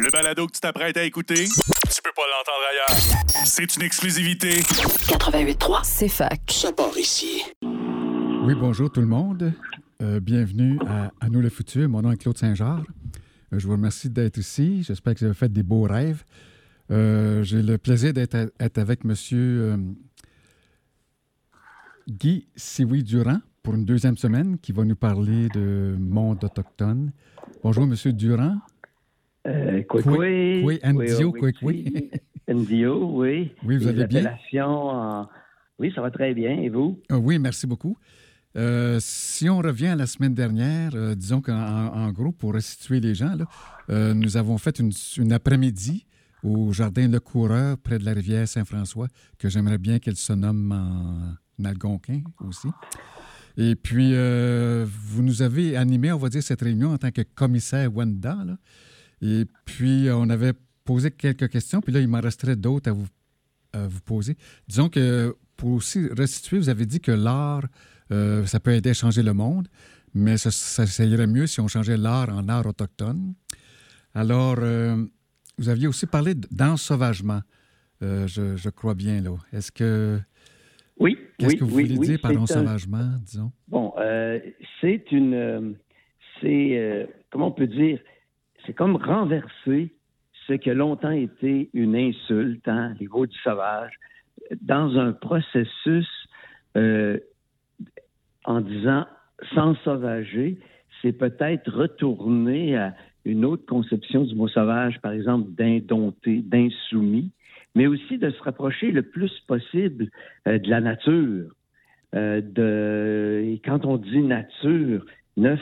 Le balado que tu t'apprêtes à écouter, tu peux pas l'entendre ailleurs. C'est une exclusivité. 88.3, c'est fac. Ça part ici. Oui, bonjour tout le monde. Euh, bienvenue à, à Nous le Futur. Mon nom est Claude Saint-Georges. Euh, je vous remercie d'être ici. J'espère que vous avez fait des beaux rêves. Euh, J'ai le plaisir d'être être avec M. Guy Siwi-Durand pour une deuxième semaine qui va nous parler de monde autochtone. Bonjour, M. Durand. Euh, Kwekwe. Kwi- Ndio, Kwekwe. Ndio, oui. Oui, vous allez bien? en- Oui, ça va très bien. Et vous? Ah oui, merci beaucoup. Euh, si on revient à la semaine dernière, euh, disons qu'en en- en gros, pour restituer les gens, là, euh, nous avons fait une, une après-midi au Jardin Le Coureur, près de la rivière Saint-François, que j'aimerais bien qu'elle se nomme en algonquin aussi. Et puis, vous nous avez animé, on va dire, cette réunion en tant que commissaire Wanda. là. Et puis, on avait posé quelques questions, puis là, il m'en resterait d'autres à vous, à vous poser. Disons que pour aussi restituer, vous avez dit que l'art, euh, ça peut aider à changer le monde, mais ça, ça- ça irait mieux si on changeait l'art en art autochtone. Alors, euh, vous aviez aussi parlé d'ensauvagement, euh, je, je crois bien, là. Est-ce que... Oui. Qu'est-ce oui, que vous oui, voulez oui, dire par un- ensauvagement, disons? Bon, euh, c'est une. euh, c'est. euh, comment on peut dire? C'est comme renverser ce qui a longtemps été une insulte, hein, les du sauvage, dans un processus euh, en disant sans sauvager, c'est peut-être retourner à une autre conception du mot sauvage, par exemple d'indompté, d'insoumis, mais aussi de se rapprocher le plus possible euh, de la nature. Euh, de, et quand on dit nature, neuf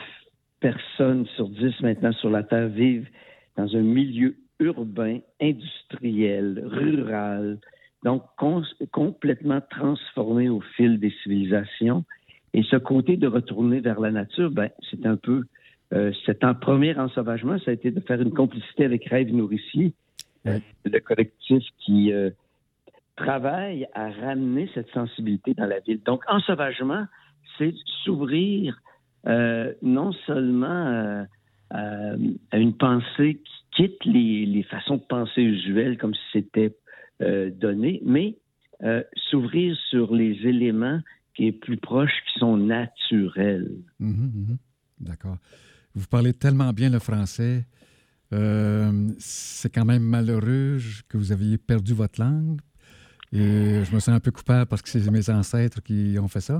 personnes sur dix maintenant sur la Terre vivent dans un milieu urbain, industriel, rural, donc com- complètement transformé au fil des civilisations. Et ce côté de retourner vers la nature, ben, c'est un peu, euh, c'est un premier ensauvagement, ça a été de faire une complicité avec Rêve Nourricier, le collectif qui euh, travaille à ramener cette sensibilité dans la ville. Donc, ensauvagement, c'est s'ouvrir euh, non seulement euh, à, à une pensée qui quitte les, façons de penser usuelles comme si c'était euh, donné, mais euh, s'ouvrir sur les éléments qui est plus proches, qui sont naturels. Mhm, mhm. D'accord. Vous parlez tellement bien le français. Euh, c'est quand même malheureux que vous aviez perdu votre langue. Et je me sens un peu coupable parce que c'est mes ancêtres qui ont fait ça.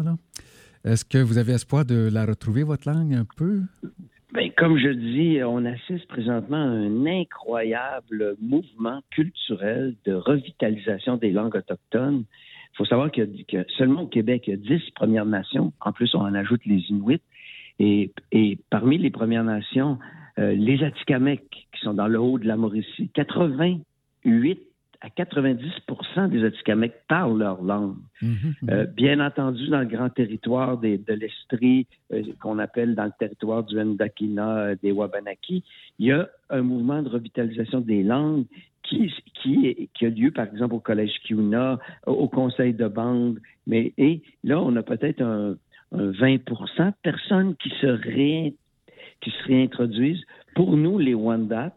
Est-ce que vous avez espoir de la retrouver, votre langue, un peu? Ben, comme je dis, on assiste présentement à un incroyable mouvement culturel de revitalisation des langues autochtones. Il faut savoir que, que seulement au Québec, il y a 10 Premières Nations. En plus, on en ajoute les Inuits. Et, et parmi les Premières Nations, euh, les Atikamekw, qui sont dans le haut de la Mauricie, 88 à 90 des Atikamekw parlent leur langue. Mhm, mhm. Euh, bien entendu, dans le grand territoire des- de l'Estrie, euh, qu'on appelle dans le territoire du Ndakina, euh, des Wabanaki, il y a un mouvement de revitalisation des langues qui, qui, qui a lieu, par exemple, au Collège Kiuna, au Conseil de bande. Mais, et là, on a peut-être un, un 20 de personnes qui se, réin- qui se réintroduisent. Pour nous, les Wendat,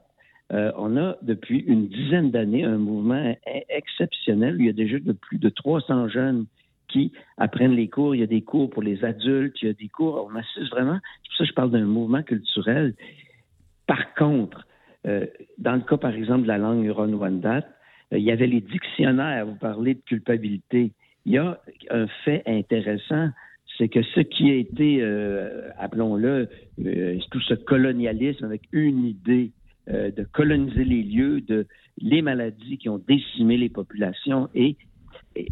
euh, on a depuis une dizaine d'années un mouvement e- exceptionnel. Il y a déjà plus de 300 jeunes qui apprennent les cours. Il y a des cours pour les adultes, il y a des cours. On assiste vraiment. C'est pour ça que je parle d'un mouvement culturel. Par contre, euh, dans le cas, par exemple, de la langue Huron-Wendat, euh, il y avait les dictionnaires. Vous parlez de culpabilité. Il y a un fait intéressant, c'est que ce qui a été, appelons-le, tout ce colonialisme avec une idée euh, de coloniser les lieux, de les maladies qui ont décimé les populations. Et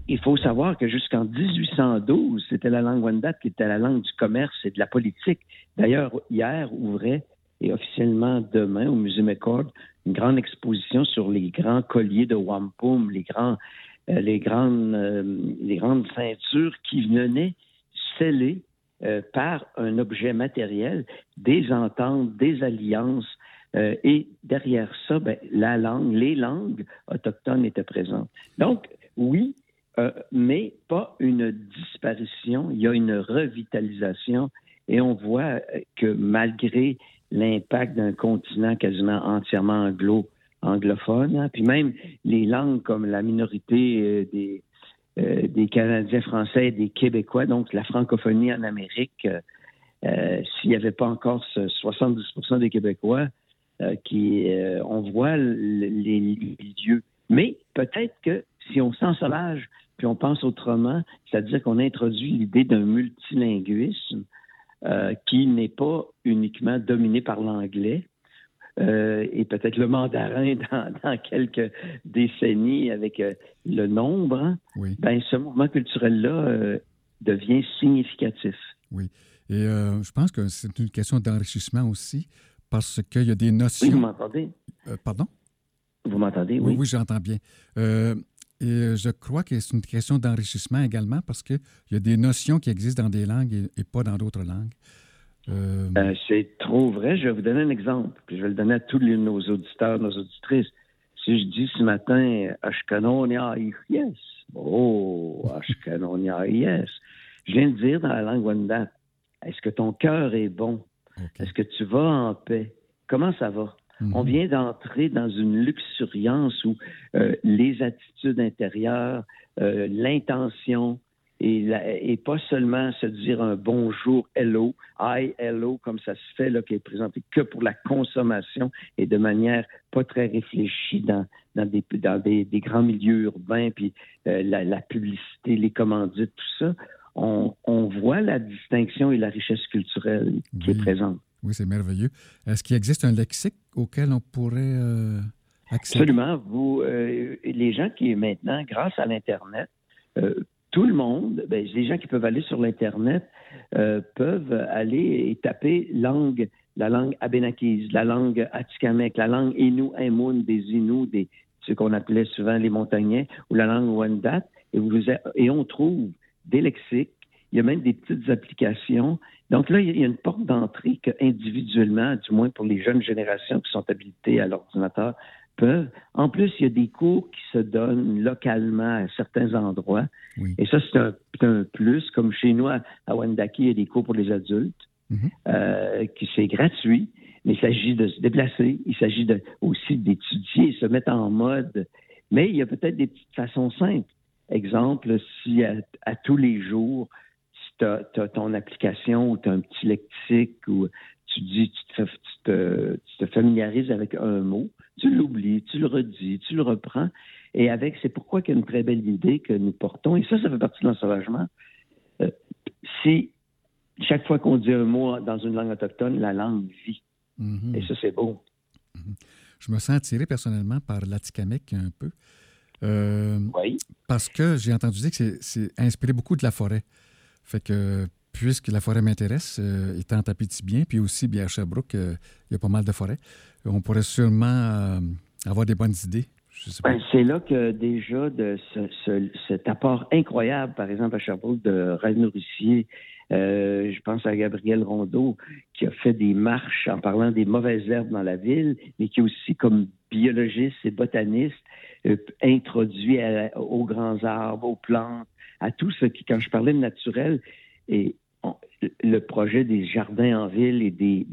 il faut savoir que jusqu'en 1812, c'était la langue Wendat qui était la langue du commerce et de la politique. D'ailleurs, hier ouvrait et officiellement demain au Musée McCord une grande exposition sur les grands colliers de wampum, les grands, euh, les grandes, euh, les grandes ceintures qui venaient scellées euh, par un objet matériel, des ententes, des alliances. Euh, et derrière ça, ben, la langue, les langues autochtones étaient présentes. Donc, oui, euh, mais pas une disparition. Il y a une revitalisation et on voit euh, que malgré l'impact d'un continent quasiment entièrement anglo, anglophone. Hein. Puis même les langues comme la minorité des, des Canadiens français et des Québécois, donc la francophonie en Amérique, s'il n'y avait pas encore ce 70% des Québécois qui, on voit les lieux. Mais peut-être que si on s'en sauvage, puis on pense autrement, c'est-à-dire qu'on introduit l'idée d'un multilinguisme qui n'est pas uniquement dominé par l'anglais, euh, et peut-être le mandarin dans, quelques décennies avec euh, le nombre, hein, ben, ce mouvement culturel-là euh, devient significatif. Oui. Et je pense que c'est une question d'enrichissement aussi, parce qu'il y a des notions. Oui, vous m'entendez? pardon? Vous m'entendez, oui? Oui, oui j'entends bien. et je crois que c'est une question d'enrichissement également, parce qu'il y a des notions qui existent dans des langues et pas dans d'autres langues. Euh, euh, c'est trop vrai. Je vais vous donner un exemple, puis je vais le donner à tous nos auditeurs, nos auditrices. Si je dis ce matin Ashkanonia yes, oh, Ashkanonia yes, je viens de dire dans la langue Wendat, est-ce que ton cœur est bon? Est-ce que tu vas en paix? Comment ça va? Mhm. On vient d'entrer dans une luxuriance où euh, les attitudes intérieures, l'intention, et, pas seulement se dire un bonjour, hello, hi, hello, comme ça se fait, là, qui est présenté que pour la consommation et de manière pas très réfléchie dans, dans, des, dans des, grands milieux urbains, puis euh, la, publicité, les commandites, tout ça. On, voit la distinction et la richesse culturelle qui est présente. Oui, c'est merveilleux. Est-ce qu'il existe un lexique auquel on pourrait euh, accéder? Absolument. Vous, euh, les gens qui, maintenant, grâce à l'Internet, tout le monde, ben, les gens qui peuvent aller sur l'Internet euh, peuvent aller et taper langue, la langue abénakise, la langue atikamek, la langue Innu Amun des Inuits, des, ce qu'on appelait souvent les montagnais, ou la langue Wendat, et, vous, et on trouve des lexiques, il y a même des petites applications. Donc là, il y a une porte d'entrée que individuellement, du moins pour les jeunes générations qui sont habilitées à l'ordinateur, en plus, il y a des cours qui se donnent localement à certains endroits. Et ça, c'est un, plus. Comme chez nous, à, Wendaki, il y a des cours pour les adultes, mhm. euh, qui c'est gratuit. Mais il s'agit de se déplacer, il s'agit aussi d'étudier, se mettre en mode. Mais il y a peut-être des petites façons simples. Exemple, si à, tous les jours, tu as, ton application ou tu as un petit lexique ou tu dis, tu te familiarises avec un mot, tu l'oublies, tu le redis, tu le reprends. Et avec, c'est pourquoi qu'il y a une très belle idée que nous portons, et ça, ça fait partie de l'ensauvagement. Euh, si chaque fois qu'on dit un mot dans une langue autochtone, la langue vit. Mm-hmm. Et ça, c'est beau. Mm-hmm. Je me sens attiré personnellement par l'Atikamek un peu. Euh, oui. Parce que j'ai entendu dire que c'est inspiré beaucoup de la forêt. Fait que puisque la forêt m'intéresse, euh, étant à bien, puis aussi bien à Sherbrooke, euh, il y a pas mal de forêts, on pourrait sûrement euh, avoir des bonnes idées. Ben, c'est là que déjà de cet apport incroyable, par exemple à Sherbrooke, de Reine Russier, je pense à Gabriel Rondeau, qui a fait des marches en parlant des mauvaises herbes dans la ville, mais qui aussi, comme biologiste et botaniste, introduit aux grands arbres, aux plantes, à tout ce qui, quand je parlais de naturel, et le projet des jardins en ville et des,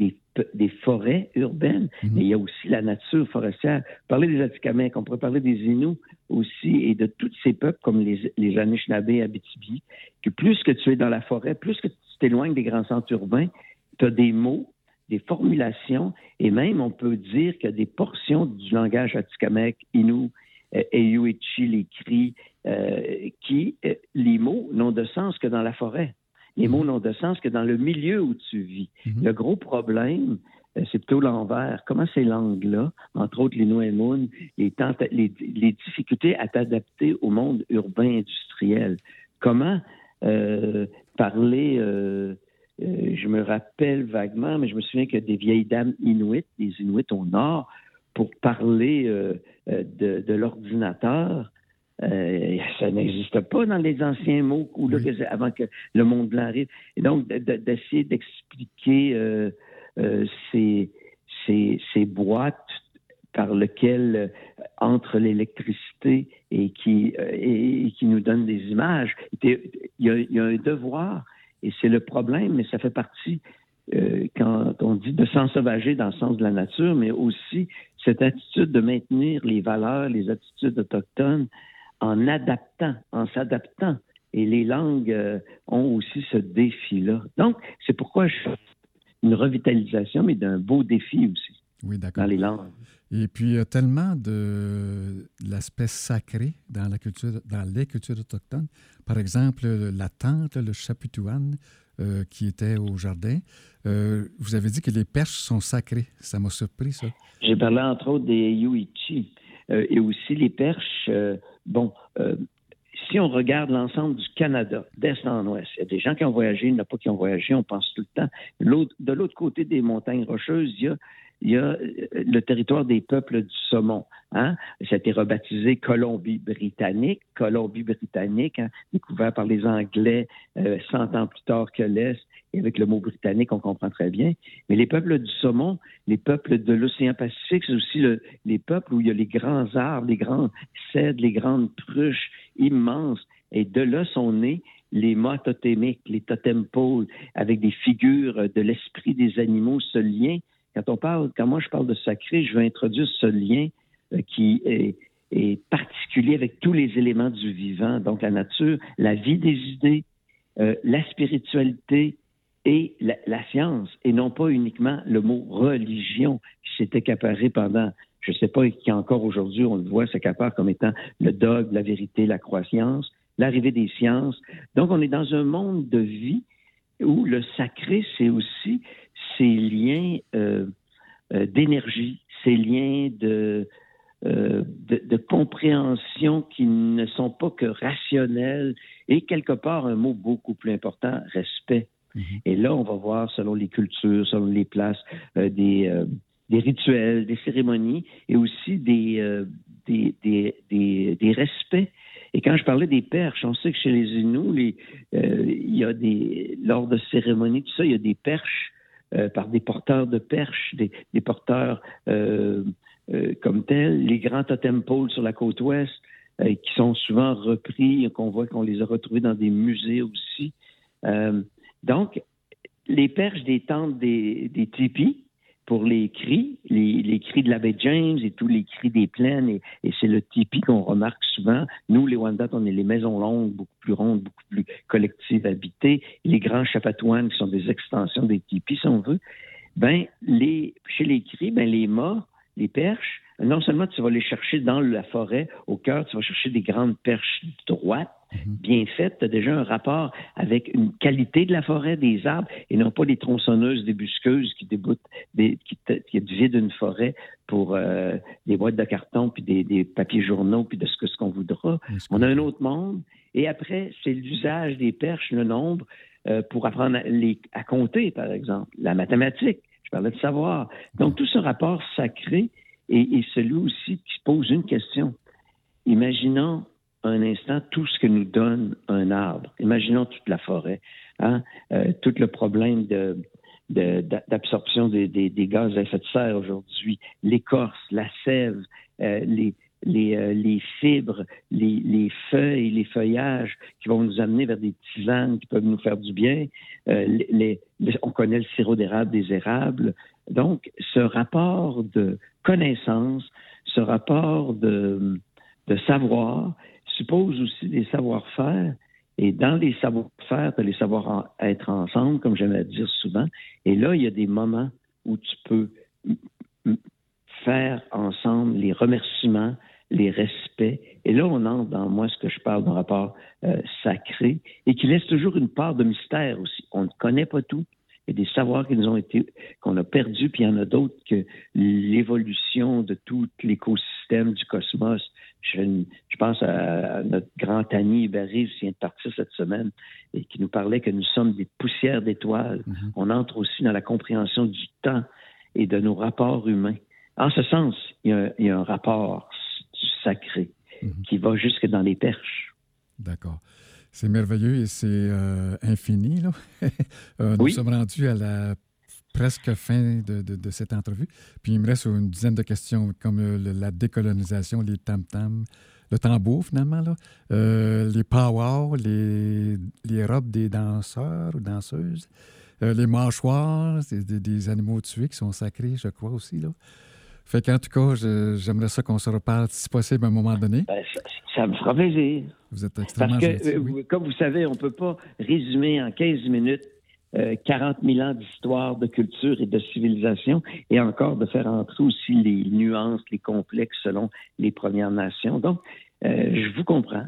des, forêts urbaines, mhm. mais il y a aussi la nature forestière. Parler des Atikamekw, on pourrait parler des Inuits aussi et de tous ces peuples comme les, les Anishinaabe, Abitibi, que plus que tu es dans la forêt, plus que tu t'éloignes des grands centres urbains, tu as des mots, des formulations et même on peut dire qu'il y a des portions du langage Atikamekw, euh, Eyuichi, les cris, euh, qui, euh, les mots n'ont de sens que dans la forêt. Les mots n'ont de sens que dans le milieu où tu vis. Mhm. Le gros problème, euh, c'est plutôt l'envers. Comment ces langues-là, entre autres les Noémoun, les, les, difficultés à t'adapter au monde urbain industriel. Comment euh, parler, euh, je me rappelle vaguement, mais je me souviens que des vieilles dames inuites, des Inuits au nord, pour parler de l'ordinateur, euh, ça n'existe pas dans les anciens mots ou avant que le monde blanc arrive. Et donc, d'essayer d'expliquer euh, euh, ces, ces, boîtes par lesquelles entre l'électricité et qui, et, qui nous donnent des images. Il y, a, il y a un devoir, et c'est le problème, mais ça fait partie quand on dit de s'ensauvager dans le sens de la nature, mais aussi cette attitude de maintenir les valeurs, les attitudes autochtones en adaptant, en s'adaptant. Et les langues ont aussi ce défi-là. Donc, c'est pourquoi je une revitalisation, mais d'un beau défi aussi. Oui, d'accord. Dans les langues. Et puis, il y a tellement de, l'aspect sacré dans, la culture, dans les cultures autochtones. Par exemple, la tente, le chaputouane, euh, qui était au jardin. Euh, vous avez dit que les perches sont sacrées. Ça m'a surpris, ça. J'ai parlé, entre autres, des Yuichi. Euh, et aussi les perches. bon, si on regarde l'ensemble du Canada, d'est en ouest, il y a des gens qui ont voyagé, il n'y en a pas qui ont voyagé, on pense tout le temps. de l'autre côté des montagnes rocheuses, il y a il y a euh, le territoire des peuples du saumon. Hein? Ça a été rebaptisé Colombie-Britannique. Colombie-Britannique, hein, découvert par les Anglais euh, 100 ans plus tard que l'Est. Et avec le mot britannique, on comprend très bien. Mais les peuples du saumon, les peuples de l'océan Pacifique, c'est aussi le, les peuples où il y a les grands arbres, les grands cèdres, les grandes pruches immenses. Et de là sont nés les mots totémiques, les totem poles, avec des figures de l'esprit des animaux, ce lien quand on parle, quand moi je parle de sacré, je veux introduire ce lien euh, qui est, particulier avec tous les éléments du vivant, donc la nature, la vie des idées, euh, la spiritualité et la, science, et non pas uniquement le mot religion qui s'est accaparé pendant, je ne sais pas, qui encore aujourd'hui, on le voit s'accaparer comme étant le dogme, la vérité, la croissance, l'arrivée des sciences. Donc on est dans un monde de vie où le sacré, c'est aussi ces liens euh, euh, d'énergie, ces liens euh, de, de, compréhension qui ne sont pas que rationnels et quelque part un mot beaucoup plus important, respect. Mhm. Et là, on va voir selon les cultures, selon les places, des, des rituels, des cérémonies et aussi des, des, des, des, respects et quand je parlais des perches, on sait que chez les Inuits, il y a des, lors de cérémonies, tout ça, il y a des perches euh, par des porteurs de perches, des, porteurs euh, euh, comme tels, les grands totem poles sur la côte ouest, qui sont souvent repris, qu'on voit qu'on les a retrouvés dans des musées aussi. donc, les perches des des, des tipis, pour les cris, les, cris de la baie James et tous les cris des plaines. Et, c'est le tipi qu'on remarque souvent. Nous, les Wendat, on est les maisons longues, beaucoup plus rondes, beaucoup plus collectives, habitées. Les grands chapatouanes, qui sont des extensions des tipis, si on veut. Ben, les, chez les cris, ben, les mâts, les perches, non seulement tu vas les chercher dans la forêt, au cœur, tu vas chercher des grandes perches droites, mhm. bien faites, tu as déjà un rapport avec une qualité de la forêt, des arbres, et non pas des tronçonneuses, des busqueuses qui déboutent, des, qui, qui vident une forêt pour euh, des boîtes de carton, puis des, papiers journaux, puis de ce que ce qu'on voudra. On a un autre monde. Et après, c'est l'usage des perches, le nombre, euh, pour apprendre les, à compter, par exemple, la mathématique. Je parlais de savoir. Donc, tout ce rapport sacré et, celui aussi qui pose une question. Imaginons un instant tout ce que nous donne un arbre. Imaginons toute la forêt, hein? Euh, tout le problème de, d'absorption des, gaz à effet de serre aujourd'hui, l'écorce, la sève, euh, les, les, euh, les, fibres, les, les, feuilles, les feuillages qui vont nous amener vers des tisanes qui peuvent nous faire du bien. les, on connaît le sirop d'érable des érables. Donc, ce rapport de connaissance, ce rapport de, savoir suppose aussi des savoir-faire. Et dans les savoir-faire, tu as les savoir-être ensemble, comme j'aime à dire souvent. Et là, il y a des moments où tu peux faire ensemble les remerciements, les respects. Et là, on entre dans moi ce que je parle d'un rapport euh, sacré et qui laisse toujours une part de mystère aussi. On ne connaît pas tout. Il y a des savoirs qui nous ont été, qu'on a perdus, puis il y en a d'autres que l'évolution de tout l'écosystème du cosmos. Je, pense à, notre grand ami Barry, qui vient de partir cette semaine, et qui nous parlait que nous sommes des poussières d'étoiles. Mm-hmm. On entre aussi dans la compréhension du temps et de nos rapports humains. En ce sens, il y a, un rapport sacré mm-hmm. qui va jusque dans les perches. D'accord. C'est merveilleux et c'est euh, infini. Là. Euh, nous sommes rendus à la presque fin de, cette entrevue. Puis il me reste une dizaine de questions comme euh, la décolonisation, les tam-tams, le tambour finalement, là, les power, les, les robes des danseurs ou danseuses. Les mâchoires, des, des animaux tués qui sont sacrés, je crois aussi. Là. Fait qu'en tout cas, j'aimerais ça qu'on se reparle, si possible, à un moment donné. Ben, ça, ça me fera plaisir. Vous êtes extrêmement Parce que, gentil. euh, oui. comme vous savez, on ne peut pas résumer en 15 minutes euh, 40 000 ans d'histoire, de culture et de civilisation, et encore de faire entrer aussi les nuances, les complexes selon les Premières Nations. Donc, euh, je vous comprends.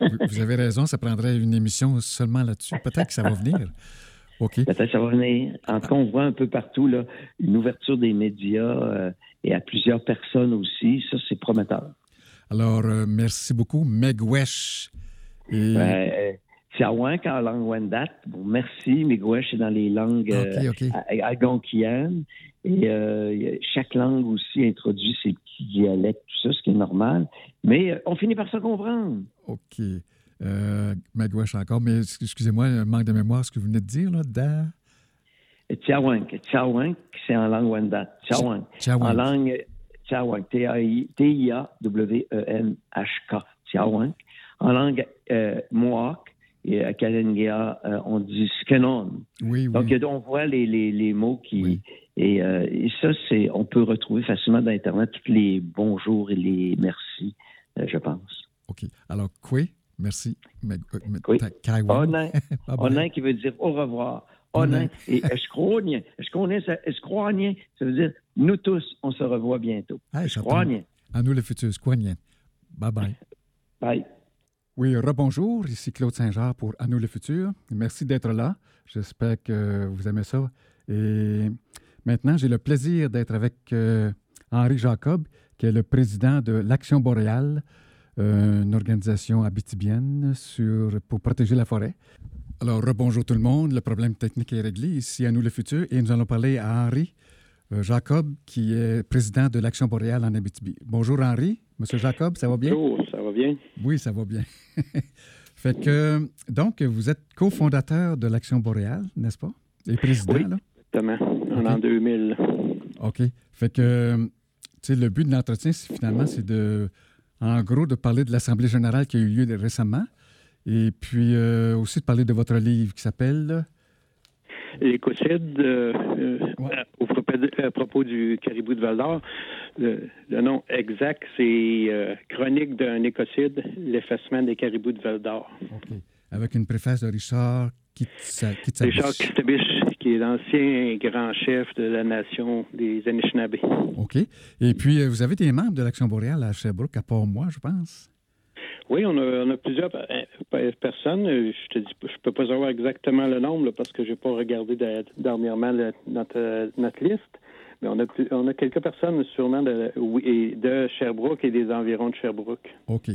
Vous, vous avez raison, ça prendrait une émission seulement là-dessus. Peut-être que ça va venir. OK. Peut-être que ça va venir. En tout cas, on voit un peu partout là, une ouverture des médias euh, et à plusieurs personnes aussi. Ça, c'est prometteur. Alors, euh, merci beaucoup. Meg Wesh. Et... Ben, euh, Tiawank en langue Wendat. Bon, merci. Miigwech est dans les langues OK, OK. a- algonquiennes. Et euh, chaque langue aussi introduit ses petits dialectes, tout ça, ce qui est normal. Mais euh, on finit par se comprendre. OK. Euh, Wesh encore, mais excusez-moi, un manque de mémoire, ce que vous venez de dire, là, da... Tiawank. Tiawank, c'est en langue Wendat. Tiawank. Tiawank. En langue Tiawank. T-I- T-I-A-W-E-N-H-K. Tiawank. En langue euh, Mohawk et à Kalengia, euh, on dit Skenon. Oui, oui. Donc, on voit les, les, les mots qui. Oui. Et, euh, et ça, c'est, on peut retrouver facilement dans Internet tous les bonjours et les merci, euh, je pense. OK. Alors, quoi? Merci. Meg, euh, Meg- Oui. Onin, onin qui veut dire au revoir. Onin. Et escrognien. Escrognien, ça, escrognien, ça veut dire nous tous, on se revoit bientôt. Hey. À nous, le futur. Squanien. Bye bye. Bye. Oui, rebonjour. Ici Claude Saint-Jean pour À nous le futur. Merci d'être là. J'espère que vous aimez ça. Et maintenant, j'ai le plaisir d'être avec euh, Henri Jacob, qui est le président de l'Action boréale, une organisation habitibienne sur, pour protéger la forêt. Alors, rebonjour tout le monde. Le problème technique est réglé ici à nous le futur. Et nous allons parler à Henri euh, Jacob, qui est président de l'Action boréale en Abitibi. Bonjour Henri. Monsieur Jacob, ça va bien? Bonjour, ça va bien? Oui, ça va bien. fait que, donc, vous êtes cofondateur de l'Action boréale, n'est-ce pas? Et président, Oui. là? Exactement, en Ok. l'an 2000. OK. Fait que, tu sais, le but de l'entretien, c'est finalement, c'est de, en gros, de parler de l'Assemblée générale qui a eu lieu récemment. Et puis euh, aussi de parler de votre livre qui s'appelle. L'écocide, euh, euh, Ouais. à, au propos, à propos du caribou de Val-d'Or, le, le nom exact, c'est euh, Chronique d'un écocide, l'effacement des caribous de Val-d'Or. OK. Avec une préface de Richard Kistabich, qui est l'ancien grand chef de la nation des Anishinaabe. OK. Et puis, euh, vous avez des membres de l'Action boréale à Sherbrooke, à part moi, je pense? Oui, on a, on a plusieurs euh, pe- personnes. Euh, Je te dis, pas- je peux pas savoir exactement le nombre là, parce que j'ai pas regardé de- dernièrement le- notre, notre liste. Mais on a, on a quelques personnes sûrement de, de Sherbrooke et des environs de Sherbrooke. OK.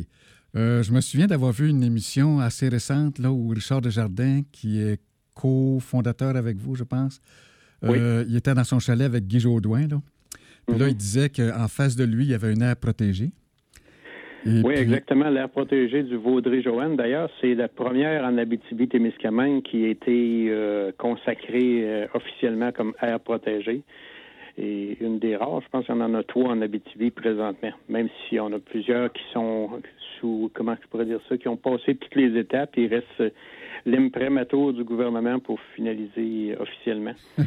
Euh, je me souviens d'avoir vu une émission assez récente là, où Richard Desjardins, qui est cofondateur avec vous, je pense, euh, il était dans son chalet avec Guy Jodoin. Là. Puis là, Mhm. il disait qu'en face de lui, il y avait une aire protégée. Et Oui, puis- exactement. L'aire protégée du Vaudrey-Joanne, d'ailleurs, c'est la première en Abitibi-Témiscamingue qui a été euh, consacrée officiellement comme aire protégée. Et une des rares, je pense qu'il y en a trois en Abitibi présentement, même si on a plusieurs qui sont sous, comment je pourrais dire ça, qui ont passé toutes les étapes. Il reste euh, l'imprimatur du gouvernement pour finaliser officiellement.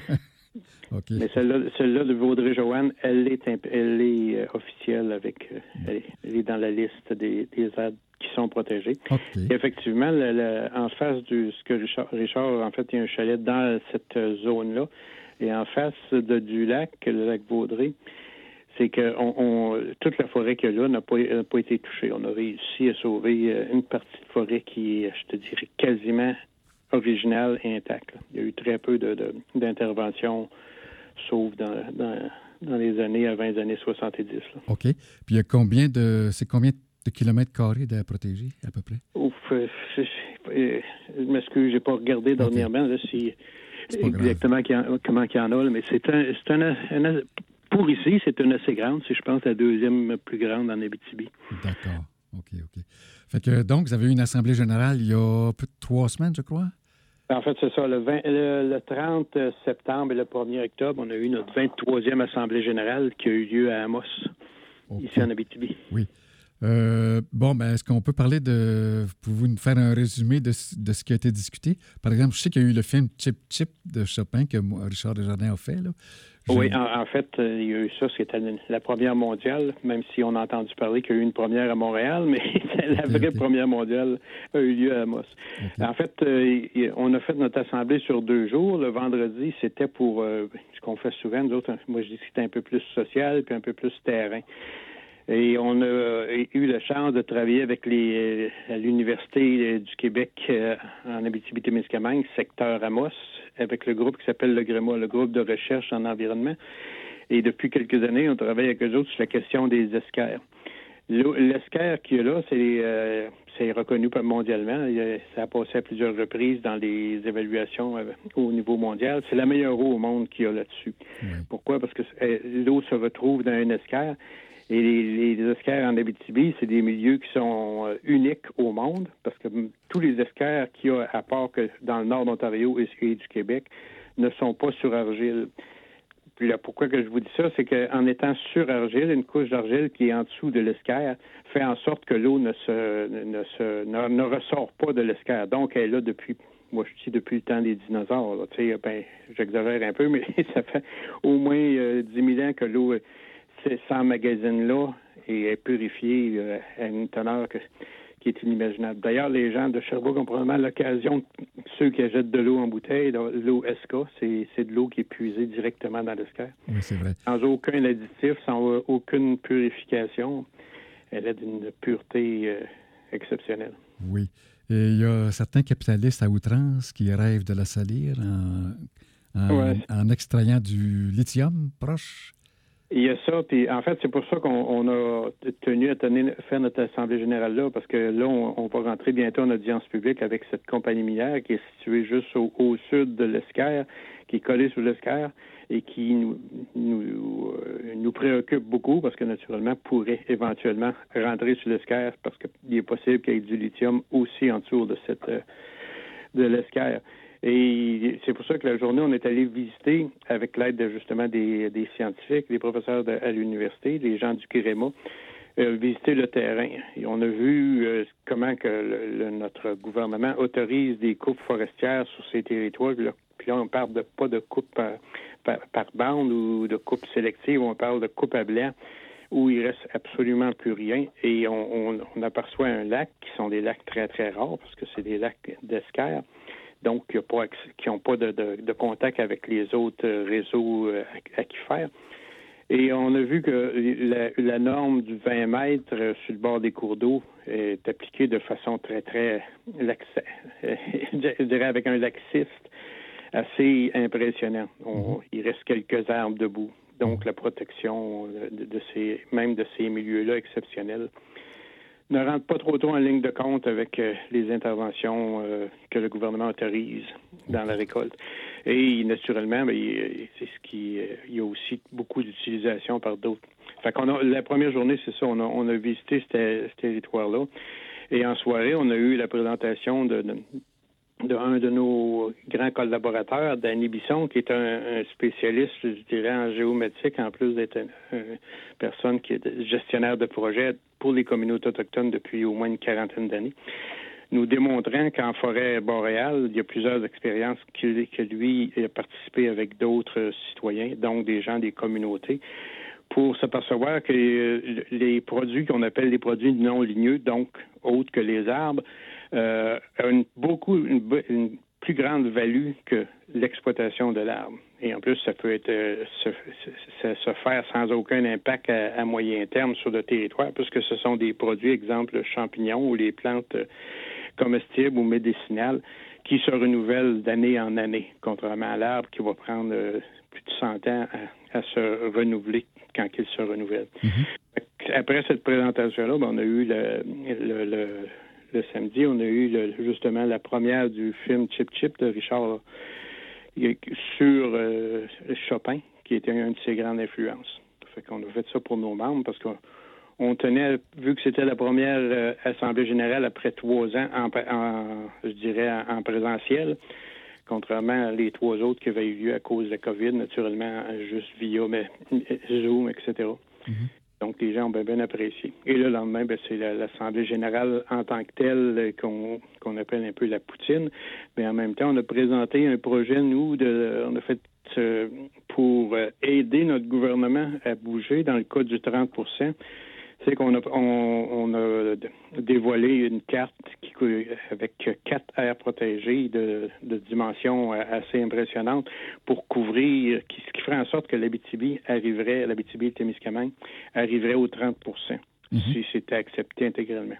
Mais celle-là, celle-là de Vaudrey-Joanne, elle est, elle est euh, officielle avec, euh, elle, est, elle est dans la liste des, des aires qui sont. Et effectivement, le- le- en face du ce que Richard, Richard, en fait, il y a un chalet dans cette zone-là, et en face de, du lac, le lac Vaudrey, c'est que on, on- toute la forêt qu'il y a là n'a pas, été touchée. On a réussi à sauver euh, une partie de forêt qui est, je te dirais, quasiment originale et intacte. Il y a eu très peu de, de- d'interventions, sauf dans, dans, dans les années avant les années 70. là. OK. Puis il y a combien de. C'est combien de kilomètres carrés d'aire protégée, à peu près? Ouf, euh, je, je, je m'excuse, j'ai pas regardé dernièrement là, si. Exactement qu'il y en- comment il y en a, mais c'est un, c'est un, un- pour ici, c'est une assez grande, c'est je pense la deuxième plus grande en Abitibi. D'accord. OK, OK. Fait que donc, vous avez eu une assemblée générale il y a peu de trois semaines, je crois? En fait, c'est ça. Le, 20 le, le 30 septembre et le 1er octobre, on a eu notre 23e Assemblée générale qui a eu lieu à Amos, ici en Abitibi. Euh, bon, ben, est-ce qu'on peut parler de. Pouvez-vous nous faire un résumé de, de, ce qui a été discuté? Par exemple, je sais qu'il y a eu le film Chip Chip de Chopin que Richard Desjardins a fait. Là. Oui, en, fait, euh, il y a eu ça, c'était la première mondiale, même si on a entendu parler qu'il y a eu une première à Montréal, mais la vraie première mondiale a eu lieu à Amos. En fait, euh, on a fait notre assemblée sur deux jours. Le vendredi, c'était pour ce qu'on fait souvent, nous autres, moi je dis que c'était un peu plus social puis un peu plus terrain. Et on a eu la chance de travailler avec les, à l'Université du Québec euh, en Abitibi-Témiscamingue, secteur Amos, avec le groupe qui s'appelle le GREMA, le groupe de recherche en environnement. Et depuis quelques années, on travaille avec eux autres sur la question des esquères. L'esquerre qu'il y a là, c'est euh, c'est reconnu mondialement. Ça a passé à plusieurs reprises dans les évaluations euh, au niveau mondial. C'est la meilleure eau au monde qu'il y a là-dessus. Pourquoi? Parce que l'eau se retrouve dans un esquerre et les, les en Abitibi, c'est des milieux qui sont euh, uniques au monde, parce que tous les esquerres qu'il y a, à part que dans le nord d'Ontario et, du Québec, ne sont pas sur argile. Puis là, pourquoi que je vous dis ça, c'est qu'en étant sur argile, une couche d'argile qui est en dessous de l'esquerre fait en sorte que l'eau ne se ressort pas de l'esquerre. Donc elle est là depuis moi je dis depuis le temps des dinosaures. Ben, j'exagère un peu, mais ça fait au moins euh, dix 10 000 ans que l'eau s'emmagasine-là et est purifié euh, à une teneur qui est inimaginable. D'ailleurs, les gens de Sherbrooke ont probablement l'occasion, ceux qui achètent de l'eau en bouteille, l'eau SK, c'est de l'eau qui est puisée directement dans l'escalier. Oui, c'est vrai. Sans aucun additif, sans aucune purification. Elle est d'une pureté euh, exceptionnelle. Oui. Et il y a certains capitalistes à outrance qui rêvent de la salir en extrayant du lithium proche. Il y a ça, puis en fait, c'est pour ça qu'on a tenu à tenir, faire notre assemblée générale là, parce que là, on, va rentrer bientôt en audience publique avec cette compagnie minière qui est située juste au, sud de l'Esquerre, qui est collée sur l'Esquerre et qui euh, nous, préoccupe beaucoup parce que naturellement pourrait éventuellement rentrer sur l'Esquerre parce qu'il est possible qu'il y ait du lithium aussi en dessous de cette euh, de. Et c'est pour ça que la journée, on est allé visiter, avec l'aide de, justement des, scientifiques, des professeurs à l'université, des gens du Kirema, euh, visiter le terrain. Et on a vu euh, comment que notre gouvernement autorise des coupes forestières sur ces territoires. Puis là, on parle de pas de coupes par, bande ou de coupes sélectives, on parle de coupes à blanc où il reste absolument plus rien. Et on, aperçoit un lac qui sont des lacs très, très rares parce que c'est des lacs d'esquerre donc qui n'ont pas, de, contact avec les autres euh, réseaux euh, aquifères. Et on a vu que la, norme du 20 mètres euh, sur le bord des cours d'eau est appliquée de façon très, très, je dirais avec un laxiste assez impressionnant. Mm-hmm. il reste quelques arbres debout. Donc, la protection de, ces, même de ces milieux-là exceptionnels ne rentre pas trop tôt en ligne de compte avec euh, les interventions euh, que le gouvernement autorise dans la récolte. Et naturellement, ben, c'est ce qui euh, il y a aussi beaucoup d'utilisation par d'autres. Fait la première journée, c'est ça, on a, visité ce territoire-là. Et en soirée, on a eu la présentation de, d'un de nos grands collaborateurs, Danny Bisson, qui est un, spécialiste, je dirais, en géométrique, en plus d'être une, personne qui est gestionnaire de projet pour les communautés autochtones depuis au moins une quarantaine d'années, nous démontrant qu'en forêt boréale, il y a plusieurs expériences que, que lui a participé avec d'autres citoyens, donc des gens des communautés, pour s'apercevoir que les produits qu'on appelle les produits non ligneux, donc autres que les arbres, euh, a une, beaucoup, une, plus grande value que l'exploitation de l'arbre. Et en plus, ça peut être euh, se, se, faire sans aucun impact à, moyen terme sur le territoire, puisque ce sont des produits, exemple champignons ou les plantes euh, comestibles ou médicinales, qui se renouvellent d'année en année, contrairement à l'arbre qui va prendre plus de 100 ans à, se renouveler quand il se renouvelle. Mm-hmm. Après cette présentation-là, ben, on a eu le, le le samedi, on a eu justement la première du film Chip Chip de Richard sur euh, Chopin, qui était une de ses grandes influences. Fait qu'on a fait ça pour nos membres parce qu'on tenait, vu que c'était la première euh, assemblée générale après trois ans, en, je dirais en, présentiel, contrairement à les trois autres qui avaient eu lieu à cause de la COVID, naturellement, juste via mais, Zoom, etc. Donc, les gens ont bien, apprécié. Et le lendemain, ben, c'est l'Assemblée générale en tant que telle qu'on appelle un peu la poutine. Mais en même temps, on a présenté un projet, nous, de, on a fait euh, pour euh, aider notre gouvernement à bouger dans le cas du 30 c'est qu'on a, on, a dévoilé une carte qui, avec quatre aires protégées de, de dimensions assez impressionnantes pour couvrir, ce qui ferait en sorte que l'Abitibi arriverait, l'Abitibi et Témiscamingue arriverait aux 30 mhm. si c'était accepté intégralement.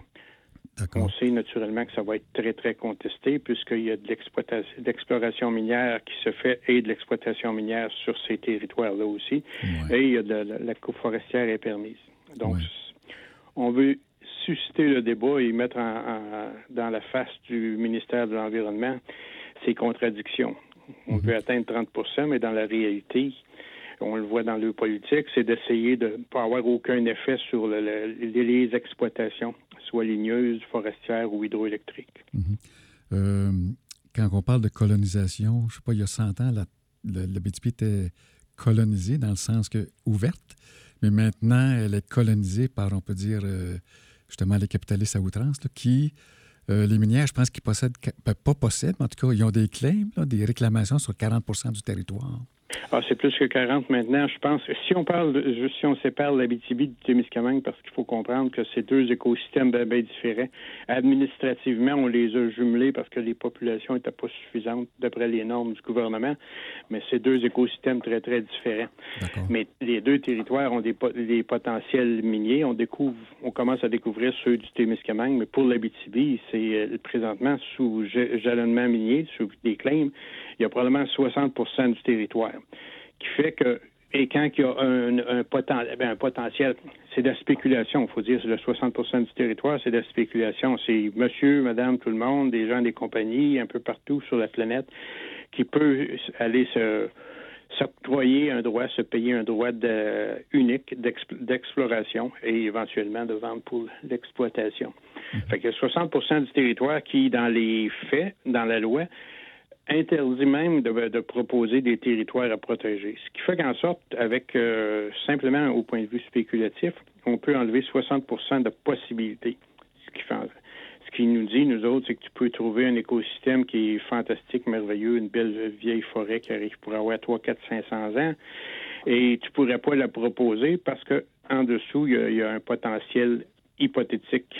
On sait naturellement que ça va être très, très contesté puisqu'il y a de l'exploration minière qui se fait et de l'exploitation minière sur ces territoires-là aussi. Et il y a de la, la coupe forestière est permise. Donc, on veut susciter le débat et mettre dans la face du ministère de l'Environnement ces contradictions. On mhm. veut atteindre 30% mais dans la réalité, on le voit dans le politique, c'est d'essayer de ne pas avoir aucun effet sur les exploitations, soit ligneuses, forestières ou hydroélectriques. Mhm. Euh, quand on parle de colonisation, je ne sais pas, il y a 100 ans, la, la, était colonisée dans le sens que ouverte, mais maintenant, elle est colonisée par, on peut dire, euh, justement, les capitalistes à outrance, qui, euh, les minières, je pense qu'ils possèdent, pas possèdent, mais en tout cas, ils ont des claims, des réclamations sur 40% du territoire. Ah, c'est plus que 40 maintenant. Je pense si on parle, de, si on sépare l'Abitibi du Témiscamingue, parce qu'il faut comprendre que c'est deux écosystèmes bien, différents. Administrativement, on les a jumelés parce que les populations n'étaient pas suffisantes d'après les normes du gouvernement, mais c'est deux écosystèmes très, très différents. Mais les deux territoires ont des, des potentiels miniers. On découvre, on commence à découvrir ceux du Témiscamingue, mais pour l'Abitibi, c'est euh, présentement sous jalonnement minier, sous des claims il y a probablement 60% du territoire. Qui fait que, et quand il y a un, un, ben, potentiel, c'est de la spéculation, il faut dire, c'est le 60% du territoire, c'est de la spéculation. C'est monsieur, madame, tout le monde, des gens des compagnies, un peu partout sur la planète, qui peut aller se s'octroyer un droit, se payer un droit unique d'exploration et éventuellement de vente pour l'exploitation. Mmh. Fait que 60% du territoire qui, dans les faits, dans la loi, interdit même de, proposer des territoires à protéger. Ce qui fait qu'en sorte, avec euh, simplement au point de vue spéculatif, on peut enlever 60% de possibilités. Ce qui, nous dit, nous autres, c'est que tu peux trouver un écosystème qui est fantastique, merveilleux, une belle vieille forêt qui arrive pour avoir 3, 4, 500 ans, et tu pourrais pas la proposer parce que en dessous, il y a, un potentiel hypothétique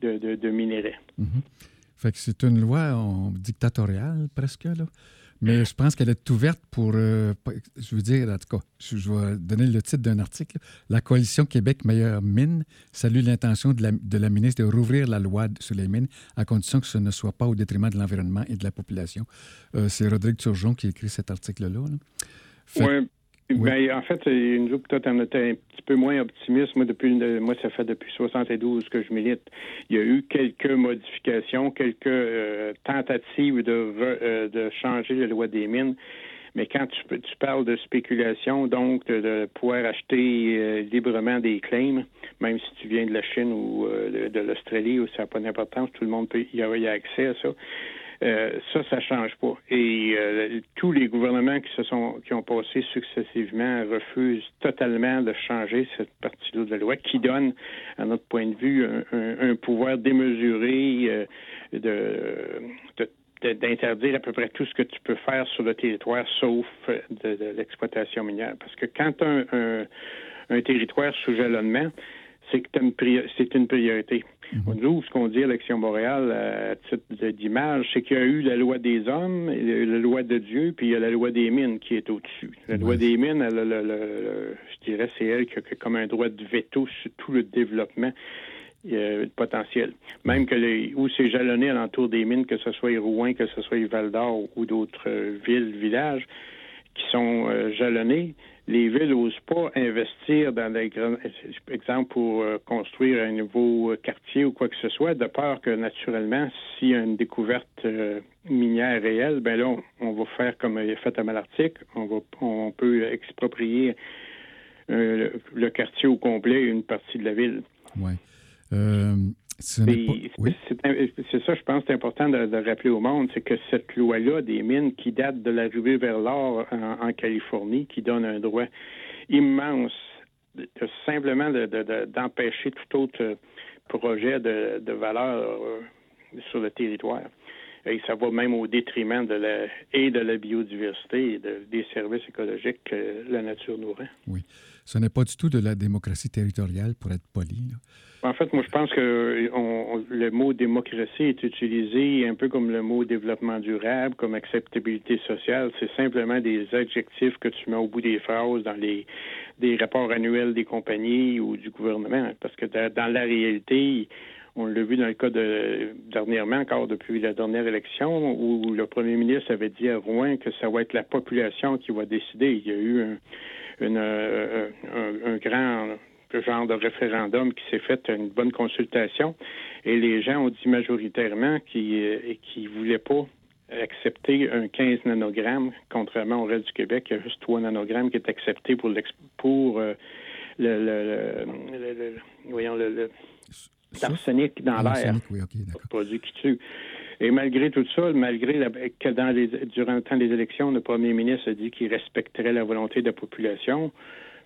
de, de, minerais. Mm-hmm. Fait que c'est une loi dictatoriale, presque, là. Mais je pense qu'elle est ouverte pour, euh, je veux dire, en tout cas, je, vais donner le titre d'un article. La coalition Québec Meilleure Mine salue l'intention de la, de la, ministre de rouvrir la loi sur les mines à condition que ce ne soit pas au détriment de l'environnement et de la population. Euh, c'est Rodrigue Turgeon qui écrit cet article-là. Ben, en fait, nous peut-être on était un petit peu moins optimiste. Moi, depuis, moi, ça fait depuis 72 que je milite. Il y a eu quelques modifications, quelques euh, tentatives de, euh, de changer la loi des mines. Mais quand tu, tu parles de spéculation, donc de, pouvoir acheter euh, librement des claims, même si tu viens de la Chine ou de, l'Australie, où ça n'a pas d'importance, tout le monde peut y avoir accès à ça. Euh, ça, ça change pas. Et euh, tous les gouvernements qui se sont qui ont passé successivement refusent totalement de changer cette partie-là de la loi qui donne, à notre point de vue, un, pouvoir démesuré euh, de, d'interdire à peu près tout ce que tu peux faire sur le territoire, sauf de, l'exploitation minière. Parce que quand as un, un territoire sous jalonnement, c'est que c'est une priorité. Mhm. Nous, ce qu'on dit à l'Action Boréal, à titre d'image, c'est qu'il y a eu la loi des hommes, la loi de Dieu, puis il y a la loi des mines qui est au-dessus. La loi des mines, je dirais, c'est elle qui a comme un droit de veto sur tout le développement euh, potentiel. Même que les, où c'est jalonné alentour des mines, que ce soit Rouen, que ce soit Val d'Or ou d'autres euh, villes, villages, qui sont euh, jalonnés, les villes n'osent pas investir dans grands, exemple pour euh, construire un nouveau quartier ou quoi que ce soit, de peur que naturellement, s'il y a une découverte euh, minière réelle, ben là, on, va faire comme il est fait à Malartic, on va, on peut exproprier euh, le, quartier au complet, une partie de la ville. C'est ça, je pense, c'est important de, rappeler au monde, c'est que cette loi-là des mines qui date de l'arrivée vers l'or en, Californie, qui donne un droit immense simplement d'empêcher tout autre projet de, valeur sur le territoire. Et ça va même au détriment de la, et de la biodiversité et des services écologiques que la nature nous rend. Oui. Ce n'est pas du tout de la démocratie territoriale, pour être poli. En fait, moi, je pense que le mot démocratie est utilisé un peu comme le mot développement durable, comme acceptabilité sociale. C'est simplement des adjectifs que tu mets au bout des phrases dans les des rapports annuels des compagnies ou du gouvernement. Parce que dans la réalité, on l'a vu dans le cas de dernièrement, encore depuis la dernière élection, où le premier ministre avait dit à Rouen que ça va être la population qui va décider. Il y a eu un, une, euh, un, grand genre de référendum qui s'est fait une bonne consultation. Et les gens ont dit majoritairement qu'ils ne euh, voulaient pas accepter un 15 nanogrammes, contrairement au reste du Québec, il y a juste 3 nanogrammes qui est accepté pour, pour euh, le, le, voyons, le, l'arsenic dans l'air, oui, produit qui tue. Et malgré tout ça, malgré que dans les, durant le temps des élections, le premier ministre a dit qu'il respecterait la volonté de la population,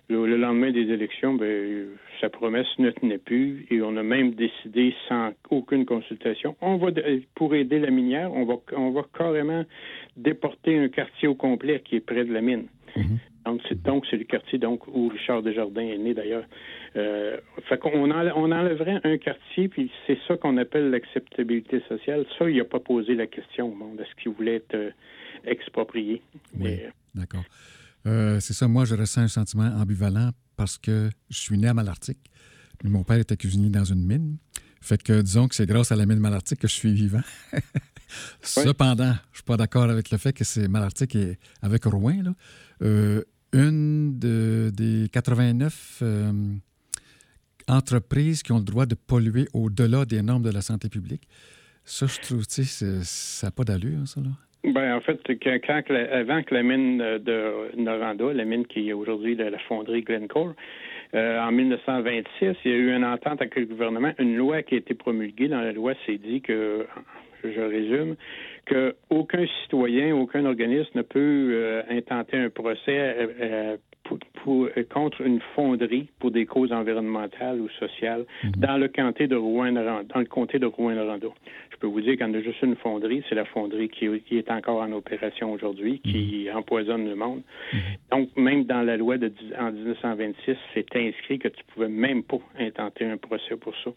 le, lendemain des élections, ben, sa promesse ne tenait plus et on a même décidé sans aucune consultation, on va pour aider la minière, on va on va carrément déporter un quartier au complet qui est près de la mine. Donc, c'est, donc, c'est le quartier donc, où Richard Desjardins est né, d'ailleurs. Euh, fait qu'on on enlèverait un quartier, puis c'est ça qu'on appelle l'acceptabilité sociale. Ça, il n'a pas posé la question au monde. Est-ce qu'il voulait être euh, exproprié? Oui, d'accord. Euh, c'est ça, moi, je ressens un sentiment ambivalent parce que je suis né à Malartic. Mon père était cuisinier dans une mine. Fait que disons que c'est grâce à la mine Malartic que je suis vivant. Cependant, je ne suis pas d'accord avec le fait que c'est Malartic et avec Rouen. Là. Une de, des 89 euh, entreprises qui ont le droit de polluer au-delà des normes de la santé publique. Ça, je trouve, tu sais, ça n'a pas d'allure, ça, là. Ben, en fait, quand, avant que la mine de Noranda, la mine qui est aujourd'hui de la fonderie Glencore, euh, en 1926, il y a eu une entente avec le gouvernement, une loi qui a été promulguée. Dans la loi, c'est dit que, je résume, qu'aucun citoyen, aucun organisme ne peut euh, intenter un procès euh, pour, contre une fonderie pour des causes environnementales ou sociales mhm. dans le comté de Rouen, dans le comté de Rouen-Noranda. Je peux vous dire qu'on a juste une fonderie, c'est la fonderie qui, est encore en opération aujourd'hui, qui mhm. empoisonne le monde. Mhm. Donc, même dans la loi de en 1926, c'est inscrit que tu pouvais même pas intenter un procès pour ça.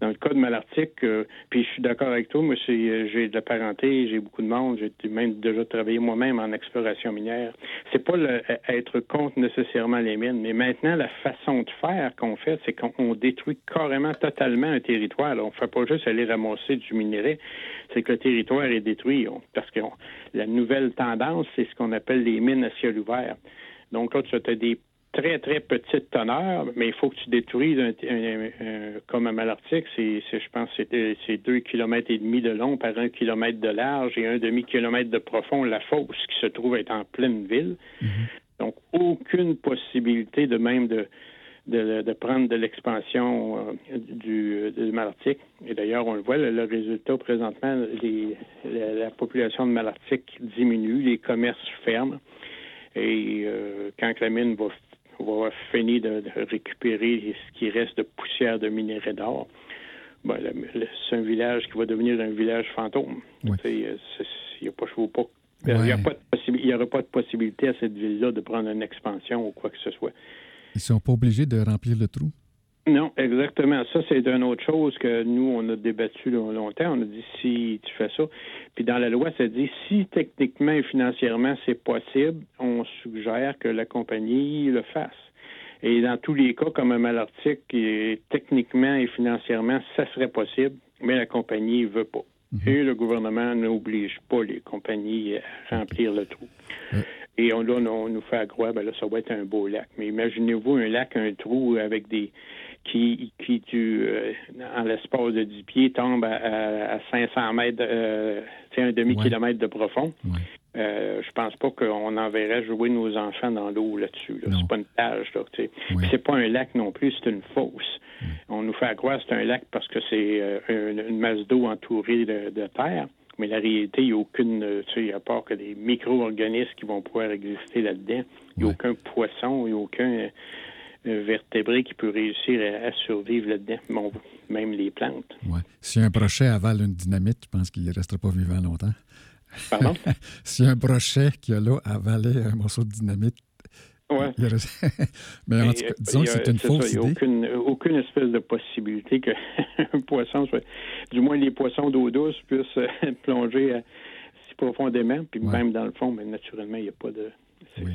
Dans le cas de Malartic, euh, puis je suis d'accord avec toi, moi, j'ai de la parenté, j'ai beaucoup de monde, j'ai même déjà travaillé moi-même en exploration minière. C'est pas le, être contre nécessairement les mines. Mais maintenant, la façon de faire qu'on fait, c'est qu'on détruit carrément totalement un territoire. On ne fait pas juste aller ramasser du minerai, c'est que le territoire est détruit. parce que la nouvelle tendance, c'est ce qu'on appelle les mines à ciel ouvert. Donc là, tu as des très, très petites teneurs, mais il faut que tu détruises un, comme un malartic, c'est, je pense c'est deux kilomètres et demi de long par un kilomètre de large et un demi-kilomètre de profond, la fosse qui se trouve être en pleine ville. Mm-hmm. Donc, aucune possibilité de même de, de, prendre de l'expansion euh, du, du Malartic. Et d'ailleurs, on le voit, le, résultat présentement, les, la, population de Malartic diminue, les commerces ferment. Et euh, quand la mine va, va finir de, récupérer ce qui reste de poussière de minerai d'or, ben, c'est un village qui va devenir un village fantôme. Il n'y a pas, pas il n'y aurait pas de possibilité à cette ville-là de prendre une expansion ou quoi que ce soit. Ils ne sont pas obligés de remplir le trou? Non, exactement. Ça, c'est une autre chose que nous, on a débattu longtemps. On a dit si tu fais ça. Puis dans la loi, ça dit si techniquement et financièrement c'est possible, on suggère que la compagnie le fasse. Et dans tous les cas, comme un malartic, techniquement et financièrement, ça serait possible, mais la compagnie ne veut pas. Mhm. Et le gouvernement n'oblige pas les compagnies à remplir le trou. Et on, là, on nous fait croire, ben là, ça va être un beau lac. Mais imaginez-vous un lac, un trou avec des qui, qui euh, en l'espace de 10 pieds, tombe à, à 500 mètres, euh, un demi-kilomètre de profond. Euh, je pense pas qu'on enverrait jouer nos enfants dans l'eau là-dessus. C'est pas une plage. Là, C'est pas un lac non plus, c'est une fosse. On nous fait croire que c'est un lac parce que c'est euh, une, masse d'eau entourée de, terre. Mais la réalité, il n'y a aucune, tu sais, à part que des micro-organismes qui vont pouvoir exister là-dedans. Il n'y a aucun poisson, il n'y a aucun vertébré qui peut réussir à, survivre là-dedans, bon, même les plantes. Ouais. Si un brochet avale une dynamite, je pense qu'il ne restera pas vivant longtemps. Pardon? si un brochet qui a là avalé un morceau de dynamite, Ouais. Mais en tout cas, disons que c'est une fausse idée. Il n'y a aucune, aucune, espèce de possibilité qu'un poisson, soit, du moins les poissons d'eau douce, puissent plonger si profondément. Puis même dans le fond, mais naturellement, il n'y a pas de.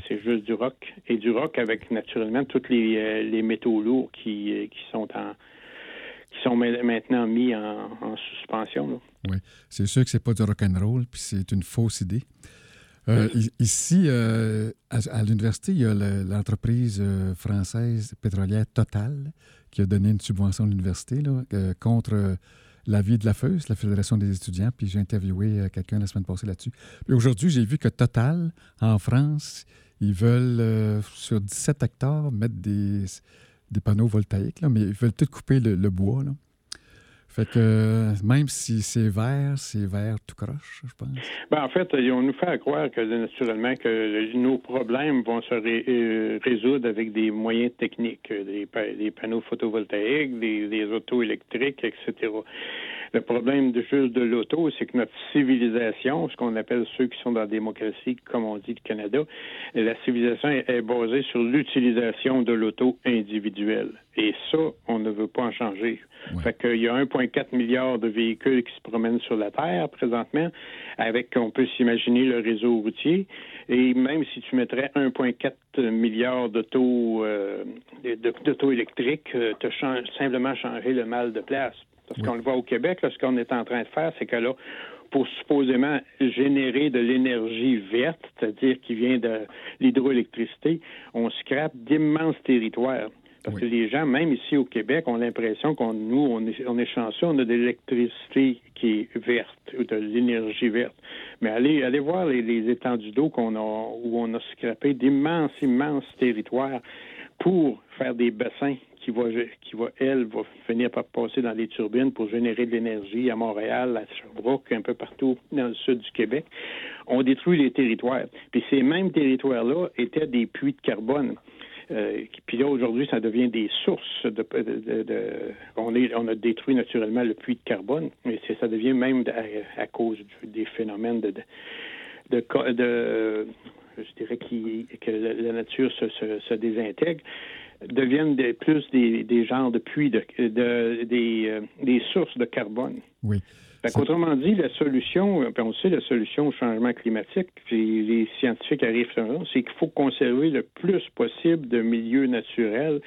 C'est juste du roc. Et du roc avec naturellement tous les, euh, les métaux lourds qui, euh, qui sont en qui sont maintenant mis en, suspension. Oui, c'est sûr que c'est pas du rock and roll, puis c'est une fausse idée. Euh, ici, euh, à, l'université, il y a l'entreprise euh, française pétrolière Total qui a donné une subvention à l'université contre l'avis de la FEUS, la Fédération des étudiants, puis j'ai interviewé quelqu'un la semaine passée là-dessus. Puis aujourd'hui, j'ai vu que Total, en France, ils veulent, sur 17 hectares, mettre des, des panneaux voltaïques, là, mais ils veulent tout couper le, le bois. Là. Fait que même si c'est vert, c'est vert tout croche, je pense. Ben, en fait, on nous fait croire que naturellement que nos problèmes vont se euh, résoudre avec des moyens techniques, des, des panneaux photovoltaïques, des, des autos électriques, etc. Le problème de juste de l'auto, c'est que notre civilisation, ce qu'on appelle ceux qui sont dans la démocratie, comme on dit le Canada, la civilisation est, basée sur l'utilisation de l'auto individuelle. Et ça, on ne veut pas en changer. Fait qu'il y a 1,4 milliard de véhicules qui se promènent sur la Terre présentement, avec, on peut s'imaginer, le réseau routier. Et même si tu mettrais 1,4 milliard d'autos euh, électriques, euh, tu as simplement changé le mal de place. Parce qu'on le voit au Québec, ce qu'on est en train de faire, c'est que là, pour supposément générer de l'énergie verte, c'est-à-dire qui vient de l'hydroélectricité, on scrape d'immenses territoires. Parce que les gens, même ici au Québec, ont l'impression qu'on nous, on est, on est chanceux, on a de l'électricité qui est verte, ou de l'énergie verte. Mais allez, allez voir les, les étendues d'eau qu'on a, où on a scrapé d'immenses, immenses territoires pour faire des bassins qui va, qui va, elle, va finir par passer dans les turbines pour générer de l'énergie à Montréal, à Sherbrooke, un peu partout dans le sud du Québec. On détruit les territoires. Puis ces mêmes territoires-là étaient des puits de carbone. Euh, puis là, aujourd'hui, ça devient des sources de, on, est, on a détruit naturellement le puits de carbone, mais ça devient même à, cause des phénomènes de, de, je dirais que la nature se désintègre deviennent des, plus des, des, genres de puits, de, de des, euh, des, sources de carbone. Oui. Autrement dit, la solution, puis on sait la solution au changement climatique, puis les scientifiques arrivent à c'est qu'il faut conserver le plus possible de milieux naturels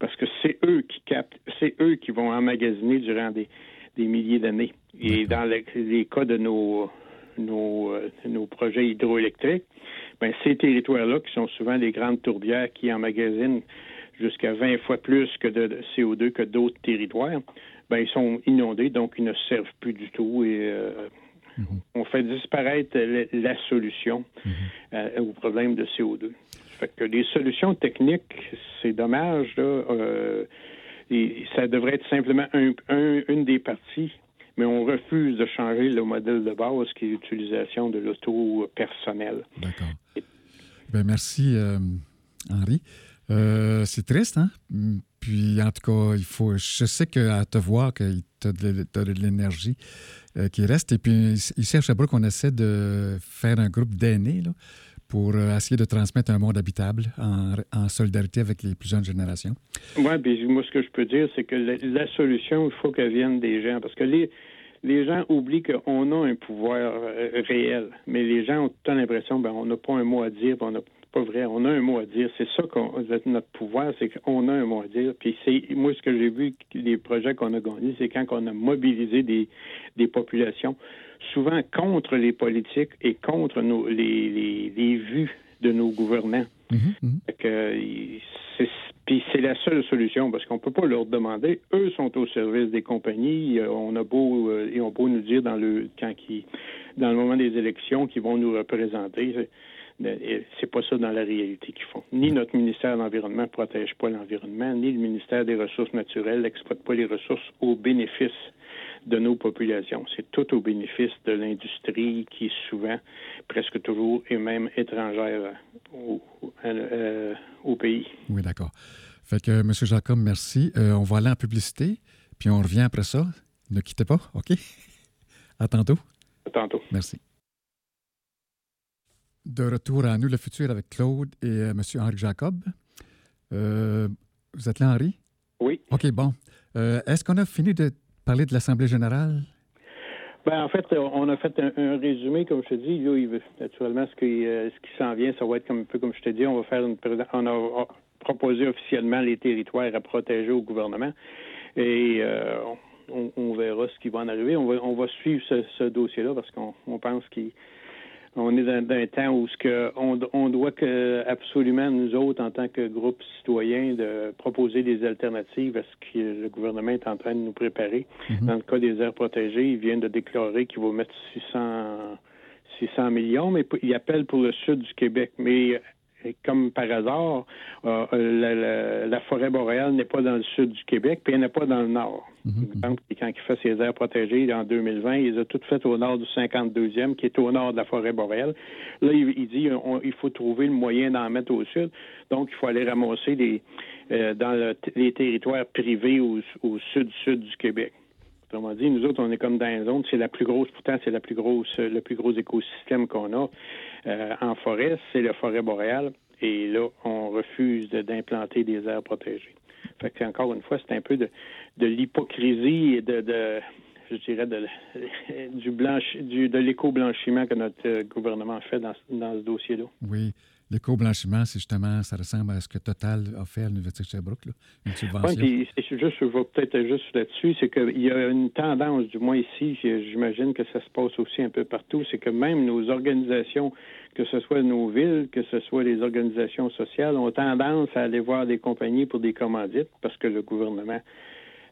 parce que c'est eux qui captent, c'est eux qui vont emmagasiner durant des, des milliers d'années. Et dans les, les, cas de nos, nos, euh, nos projets hydroélectriques, ben, ces territoires-là, qui sont souvent des grandes tourbières qui emmagasinent jusqu'à 20 fois plus que de CO2 que d'autres territoires, ben, ils sont inondés, donc ils ne servent plus du tout et euh, mhm. on fait disparaître la, solution mhm. euh, au problème de CO2. Fait que les solutions techniques, c'est dommage, là. Euh, et ça devrait être simplement une des parties, mais on refuse de changer le modèle de base qui est l'utilisation de l'auto personnel. D'accord. Ben, merci, Henri. Euh, c'est triste, hein? Puis, en tout cas, il faut. Je sais qu'à te voir, que tu as de, l'énergie euh, qui reste. Et puis, ici à Sherbrooke, on essaie de faire un groupe d'aînés pour euh, essayer de transmettre un monde habitable en, solidarité avec les plus jeunes générations. Oui, puis moi, ce que je peux dire, c'est que la, solution, il faut qu'elle vienne des gens. Parce que les, les gens oublient qu'on a un pouvoir réel, mais les gens ont tout l'impression ben on n'a pas un mot à dire, on n'a vrai. On a un mot à dire. C'est ça qu'on notre pouvoir, c'est qu'on a un mot à dire. Puis c'est moi ce que j'ai vu les projets qu'on a gagnés, c'est quand on a mobilisé des, des populations, souvent contre les politiques et contre nos, les, les, vues de nos gouvernants. Mm-hmm. puis c'est la seule solution parce qu'on peut pas leur demander. Eux sont au service des compagnies. Euh, on a beau euh, et on peut nous dire dans le quand qui dans le moment des élections qu'ils vont nous représenter c'est pas ça dans la réalité qu'ils font. Ni notre ministère de l'Environnement ne protège pas l'environnement, ni le ministère des Ressources naturelles n'exploite pas les ressources au bénéfice de nos populations. C'est tout au bénéfice de l'industrie qui est souvent, presque toujours, et même étrangère au, euh, au pays. Oui, d'accord. Fait que, M. Jacob, merci. Euh, on va aller en publicité, puis on revient après ça. Ne quittez pas, OK? À tantôt. À tantôt. Merci. De retour à Nous le futur avec Claude et euh, M. Henri Jacob. Euh, vous êtes là, Henri? Oui. OK, bon. Euh, Est-ce qu'on a fini de parler de l'Assemblée générale? Ben, en fait, on a fait un, un résumé, comme je te dis. Là, il veut- naturellement, ce qui, ce qui s'en vient, ça va être comme, un peu comme je te dis. On va faire une on a proposé officiellement les territoires à protéger au gouvernement. Et on, on verra ce qui va en arriver. On va, on va suivre ce, ce dossier-là parce qu'on on pense qu'il on est dans, dans un temps où ce que on, on doit que absolument nous autres en tant que groupe citoyen de proposer des alternatives à ce que le gouvernement est en train de nous préparer. Dans le cas des aires protégées, il vient de déclarer qu'il va mettre 600 600 millions, mais il appelle pour le sud du Québec. Mais comme par hasard, euh, la, la- la forêt boréale n'est pas dans le sud du Québec, puis elle n'est pas dans le nord. Donc, quand il fait ses aires protégées en 2020, il les a toutes faites au nord du 52e, qui est au nord de la forêt boréale. Là, il, il dit on- il faut trouver le moyen d'en mettre au sud. Donc, il faut aller ramasser euh, dans le- les territoires privés au, au sud-sud du Québec. Autrement dit, nous autres, on est comme dans une zone, c'est la plus grosse, pourtant, c'est la plus grosse, le plus gros écosystème qu'on a euh, en forêt, c'est la forêt boréale. Et là, on refuse d'implanter des aires protégées. Fait que, encore une fois, c'est un peu de, l'hypocrisie et de, je dirais, de, du blanchi, du, de l'éco-blanchiment que notre euh, gouvernement fait dans, dans ce dossier-là. Oui. L'éco-blanchiment, c'est justement, ça ressemble à ce que Total a fait à l'Université de Sherbrooke, là, une subvention. puis c'est juste, je vais peut-être juste là-dessus, c'est qu'il y a une tendance, du moins ici, j'imagine que ça se passe aussi un peu partout, c'est que même nos organisations, que ce soit nos villes, que ce soit les organisations sociales, ont tendance à aller voir des compagnies pour des commandites parce que le gouvernement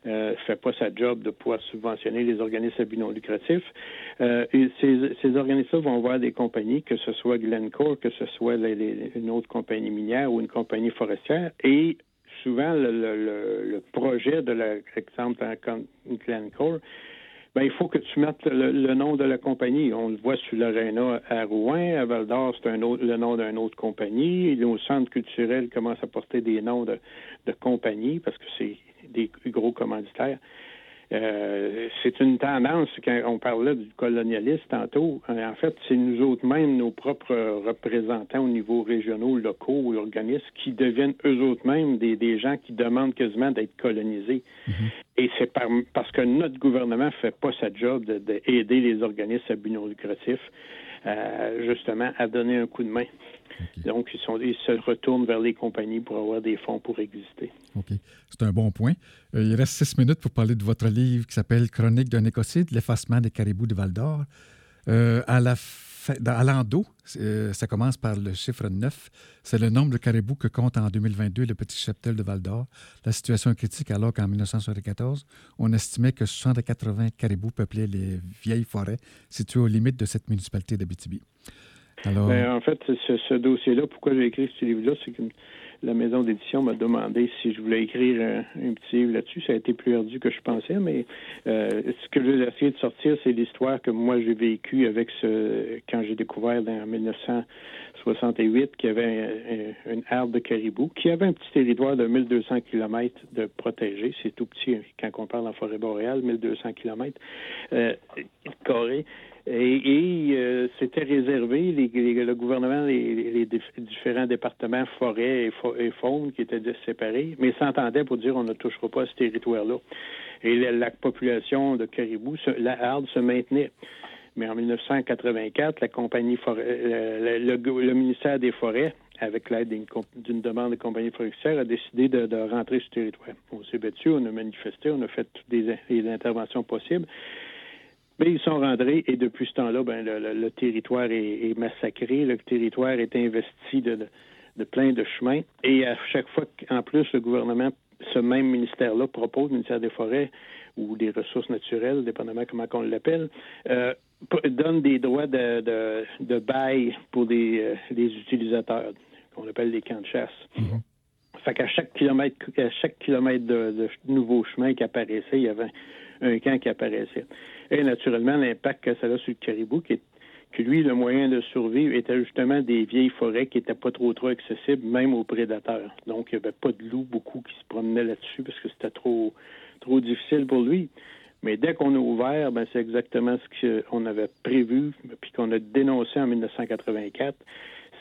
euh, fait pas sa job de pouvoir subventionner les organismes à but lucratif. Euh, ces, ces organismes vont voir des compagnies, que ce soit Glencore, que ce soit une autre compagnie minière ou une compagnie forestière, et souvent le, projet de l'exemple en Glencore, ben, il faut que tu mettes le, nom de la compagnie. On le voit sur l'Arena à Rouen, à Val d'Or, c'est le nom d'une autre compagnie. Et Nos centres culturels commencent à porter des noms de, de compagnies parce que c'est des gros commanditaires. Euh, c'est une tendance, quand on parlait du colonialisme tantôt, euh, en fait, c'est nous autres mêmes, nos propres représentants au niveau régionaux, locaux ou organismes, qui deviennent eux autres mêmes des, des gens qui demandent quasiment d'être colonisés. Et c'est par- parce que notre gouvernement fait pas sa job d'aider de, aider les organismes à but non lucratif, justement, à donner un coup de main. Donc, ils, sont, ils se retournent vers les compagnies pour avoir des fonds pour exister. OK. C'est un bon point. Euh, il reste six minutes pour parler de votre livre qui s'appelle Chronique d'un écocide, l'effacement des caribous de Val d'Or. Euh, à la fa- dans- euh, ça commence par le chiffre 9. C'est le nombre de caribous que compte en 2022 le petit cheptel de Val d'Or. La situation est critique alors qu'en 1974, on estimait que 180 caribous peuplaient les vieilles forêts situées aux limites de cette municipalité d'Abitibi. Alors, Ben, en fait, ce, ce dossier-là, pourquoi j'ai écrit ce livre-là, c'est que la maison d'édition m'a demandé si je voulais écrire un, petit livre là-dessus. Ça a été plus ardu que je pensais, mais euh, ce que j'ai essayé de sortir, c'est l'histoire que moi j'ai vécue avec ce quand j'ai découvert en 1968 qu'il y avait un- un- une aire de caribou, qui avait un petit territoire de 1200 km de protégé. C'est tout petit quand on parle en forêt boréale, 1200 km euh. Et, euh, c'était réservé, les, le gouvernement, les, les dif- différents départements forêt et, fa- et faune qui étaient séparés, mais s'entendaient pour dire on ne touchera pas à ce territoire-là. Et la, la population de caribou, se- la harde se maintenait. Mais en 1984, la compagnie euh, le, le- le ministère des Forêts, avec l'aide d'une, demande de compagnie forestière, a décidé de, rentrer sur territoire. On s'est battu, on a manifesté, on a fait toutes les interventions possibles. Mais ils sont rentrés et depuis ce temps-là, ben, le, le- le territoire est, est massacré, le territoire est investi de, de, de plein de chemins. Et à chaque fois qu'en plus le gouvernement, ce même ministère-là propose, le ministère des Forêts ou des Ressources naturelles, dépendamment comment on l'appelle, euh, donne des droits de, de, de bail pour des, euh, des utilisateurs, qu'on appelle les camps de chasse. Fait qu'à chaque kilomètre, à chaque kilomètre de, de nouveau chemin qui apparaissait, il y avait un camp qui apparaissait. Naturellement, l'impact que ça a sur le caribou, qui Puis lui, le moyen de survivre était justement des vieilles forêts qui n'étaient pas trop trop accessibles, même aux prédateurs. Donc, il n'y avait pas de loups beaucoup qui se promenaient là-dessus parce que c'était trop trop difficile pour lui. Mais dès qu'on a ouvert, ben, c'est exactement ce qu'on avait prévu, puis qu'on a dénoncé en 1984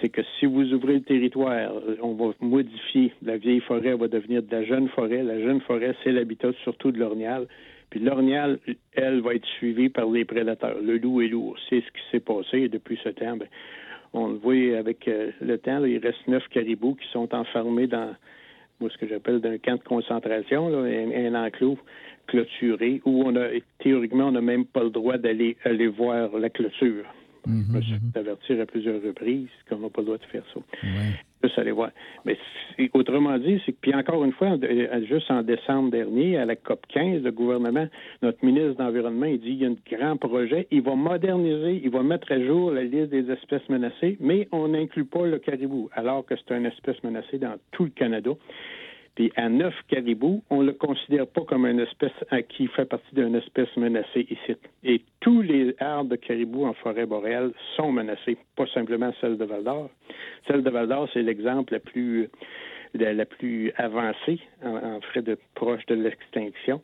c'est que si vous ouvrez le territoire, on va modifier. La vieille forêt va devenir de la jeune forêt. La jeune forêt, c'est l'habitat surtout de l'ornial. Puis l'ornial, elle, va être suivie par les prédateurs, le loup et l'ours. C'est ce qui s'est passé depuis ce temps. Ben, on le voit avec euh, le temps, il reste neuf caribous qui sont enfermés dans moi, ce que j'appelle d'un camp de concentration, un, enclos clôturé, où on a théoriquement on n'a même pas le droit d'aller aller voir la clôture. Mm Je me suis averti à plusieurs reprises qu'on n'a pas le droit de faire ça. Juste aller voir. Mais autrement dit, c'est que, puis encore une fois, euh, juste en décembre dernier, à la COP 15, le gouvernement, notre ministre d'Environnement, il dit qu'il y a un grand projet. Il va moderniser, il va mettre à jour la liste des espèces menacées, mais on n'inclut pas le caribou, alors que c'est une espèce menacée dans tout le Canada. Puis à neuf caribous, on ne le considère pas comme une espèce qui fait partie d'une espèce menacée ici. Et tous les de caribou en forêt boréale sont menacés, pas simplement celle de Val d'Or. Celle de Val d'Or, c'est l'exemple la plus la, plus avancée en, en frais de proche de l'extinction.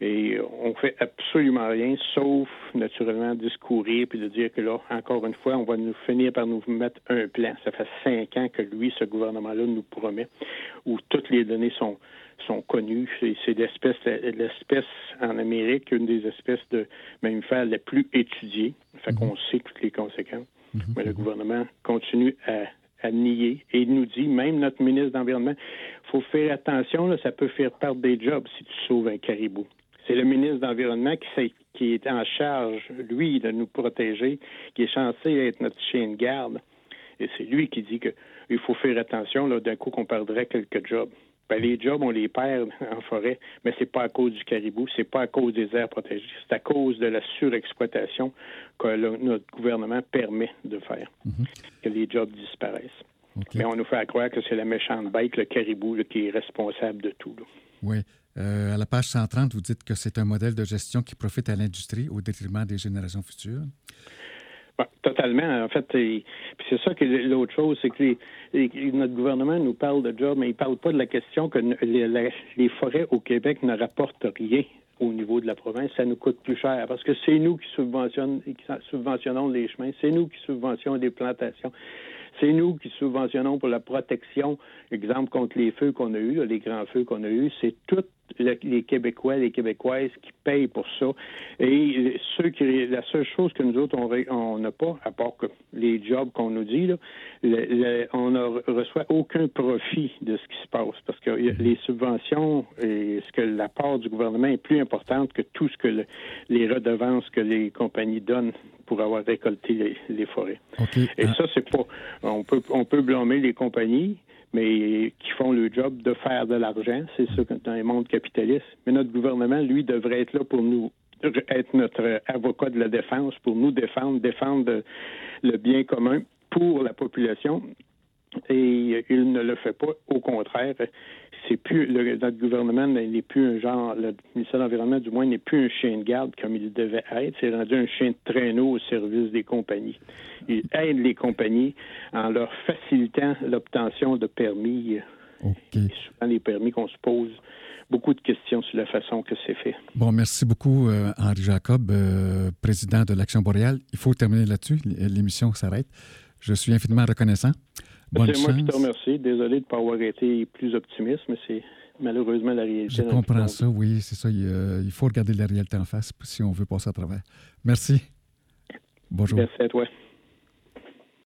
Et on fait absolument rien, sauf naturellement discourir puis de dire que là, encore une fois, on va nous finir par nous mettre un plan. Ça fait cinq ans que lui, ce gouvernement-là, nous promet, où toutes les données sont sont connues. C'est l'espèce, l'espèce en Amérique, une des espèces de mammifères les plus étudiées. Fait qu'on mhm. sait toutes les conséquences. Mhm. Mais le gouvernement continue à à nier et il nous dit, même notre ministre d'Environnement, faut faire attention, là, ça peut faire perdre des jobs si tu sauves un caribou. C'est le ministre d'Environnement qui, qui, est en charge, lui, de nous protéger, qui est censé être notre chien de garde. Et c'est lui qui dit qu'il faut faire attention, là, d'un coup qu'on perdrait quelques jobs. Ben, les jobs, on les perd en forêt, mais c'est pas à cause du caribou, c'est pas à cause des aires protégées, c'est à cause de la surexploitation que notre gouvernement permet de faire, mhm. que les jobs disparaissent. Mais on nous fait croire que c'est la méchante bête, le caribou, qui est responsable de tout. Oui. Euh, à la page 130, vous dites que c'est un modèle de gestion qui profite à l'industrie au détriment des générations futures. Totalement. En fait, c'est ça que l'autre chose, c'est que notre gouvernement nous parle de job, mais il ne parle pas de la question que les, forêts au Québec ne rapportent rien au niveau de la province, ça nous coûte plus cher parce que c'est nous qui subventionnons, qui subventionnons les chemins, c'est nous qui subventionnons les plantations. C'est nous qui subventionnons pour la protection, exemple contre les feux qu'on a eus, les grands feux qu'on a eus. C'est tous les Québécois, les Québécoises qui payent pour ça. Et ceux qui, la seule chose que nous autres, on n'a pas, à part les jobs qu'on nous dit, on ne reçoit aucun profit de ce qui se passe parce que les subventions et ce que la part du gouvernement est plus importante que tout ce que les redevances que les compagnies donnent pour avoir récolté les, forêts. Et ah. ça, c'est pas. On peut, on peut blâmer les compagnies, mais qui font le job de faire de l'argent. C'est ça dans les mondes capitalistes. Mais notre gouvernement, lui, devrait être là pour nous être notre avocat de la défense, pour nous défendre, défendre le bien commun pour la population et il ne le fait pas. Au contraire, c'est plus le, notre gouvernement n'est plus un genre, le ministère de l'Environnement du moins n'est plus un chien de garde comme il devait être. C'est rendu un chien de traîneau au service des compagnies. Il aide les compagnies en leur facilitant l'obtention de permis. Okay. souvent les permis qu'on se pose beaucoup de questions sur la façon que c'est fait. Bon, merci beaucoup, euh, Henri Jacob, euh, président de l'Action boréale. Il faut terminer là-dessus. L'émission s'arrête. Je suis infiniment reconnaissant. Bonne c'est moi qui te remercie. Désolé de ne pas avoir été plus optimiste, mais c'est malheureusement la réalité. Je comprends ça, oui, c'est ça. Euh, il, faut regarder la réalité en face si on veut passer à travers. Merci. Bonjour. Merci à toi.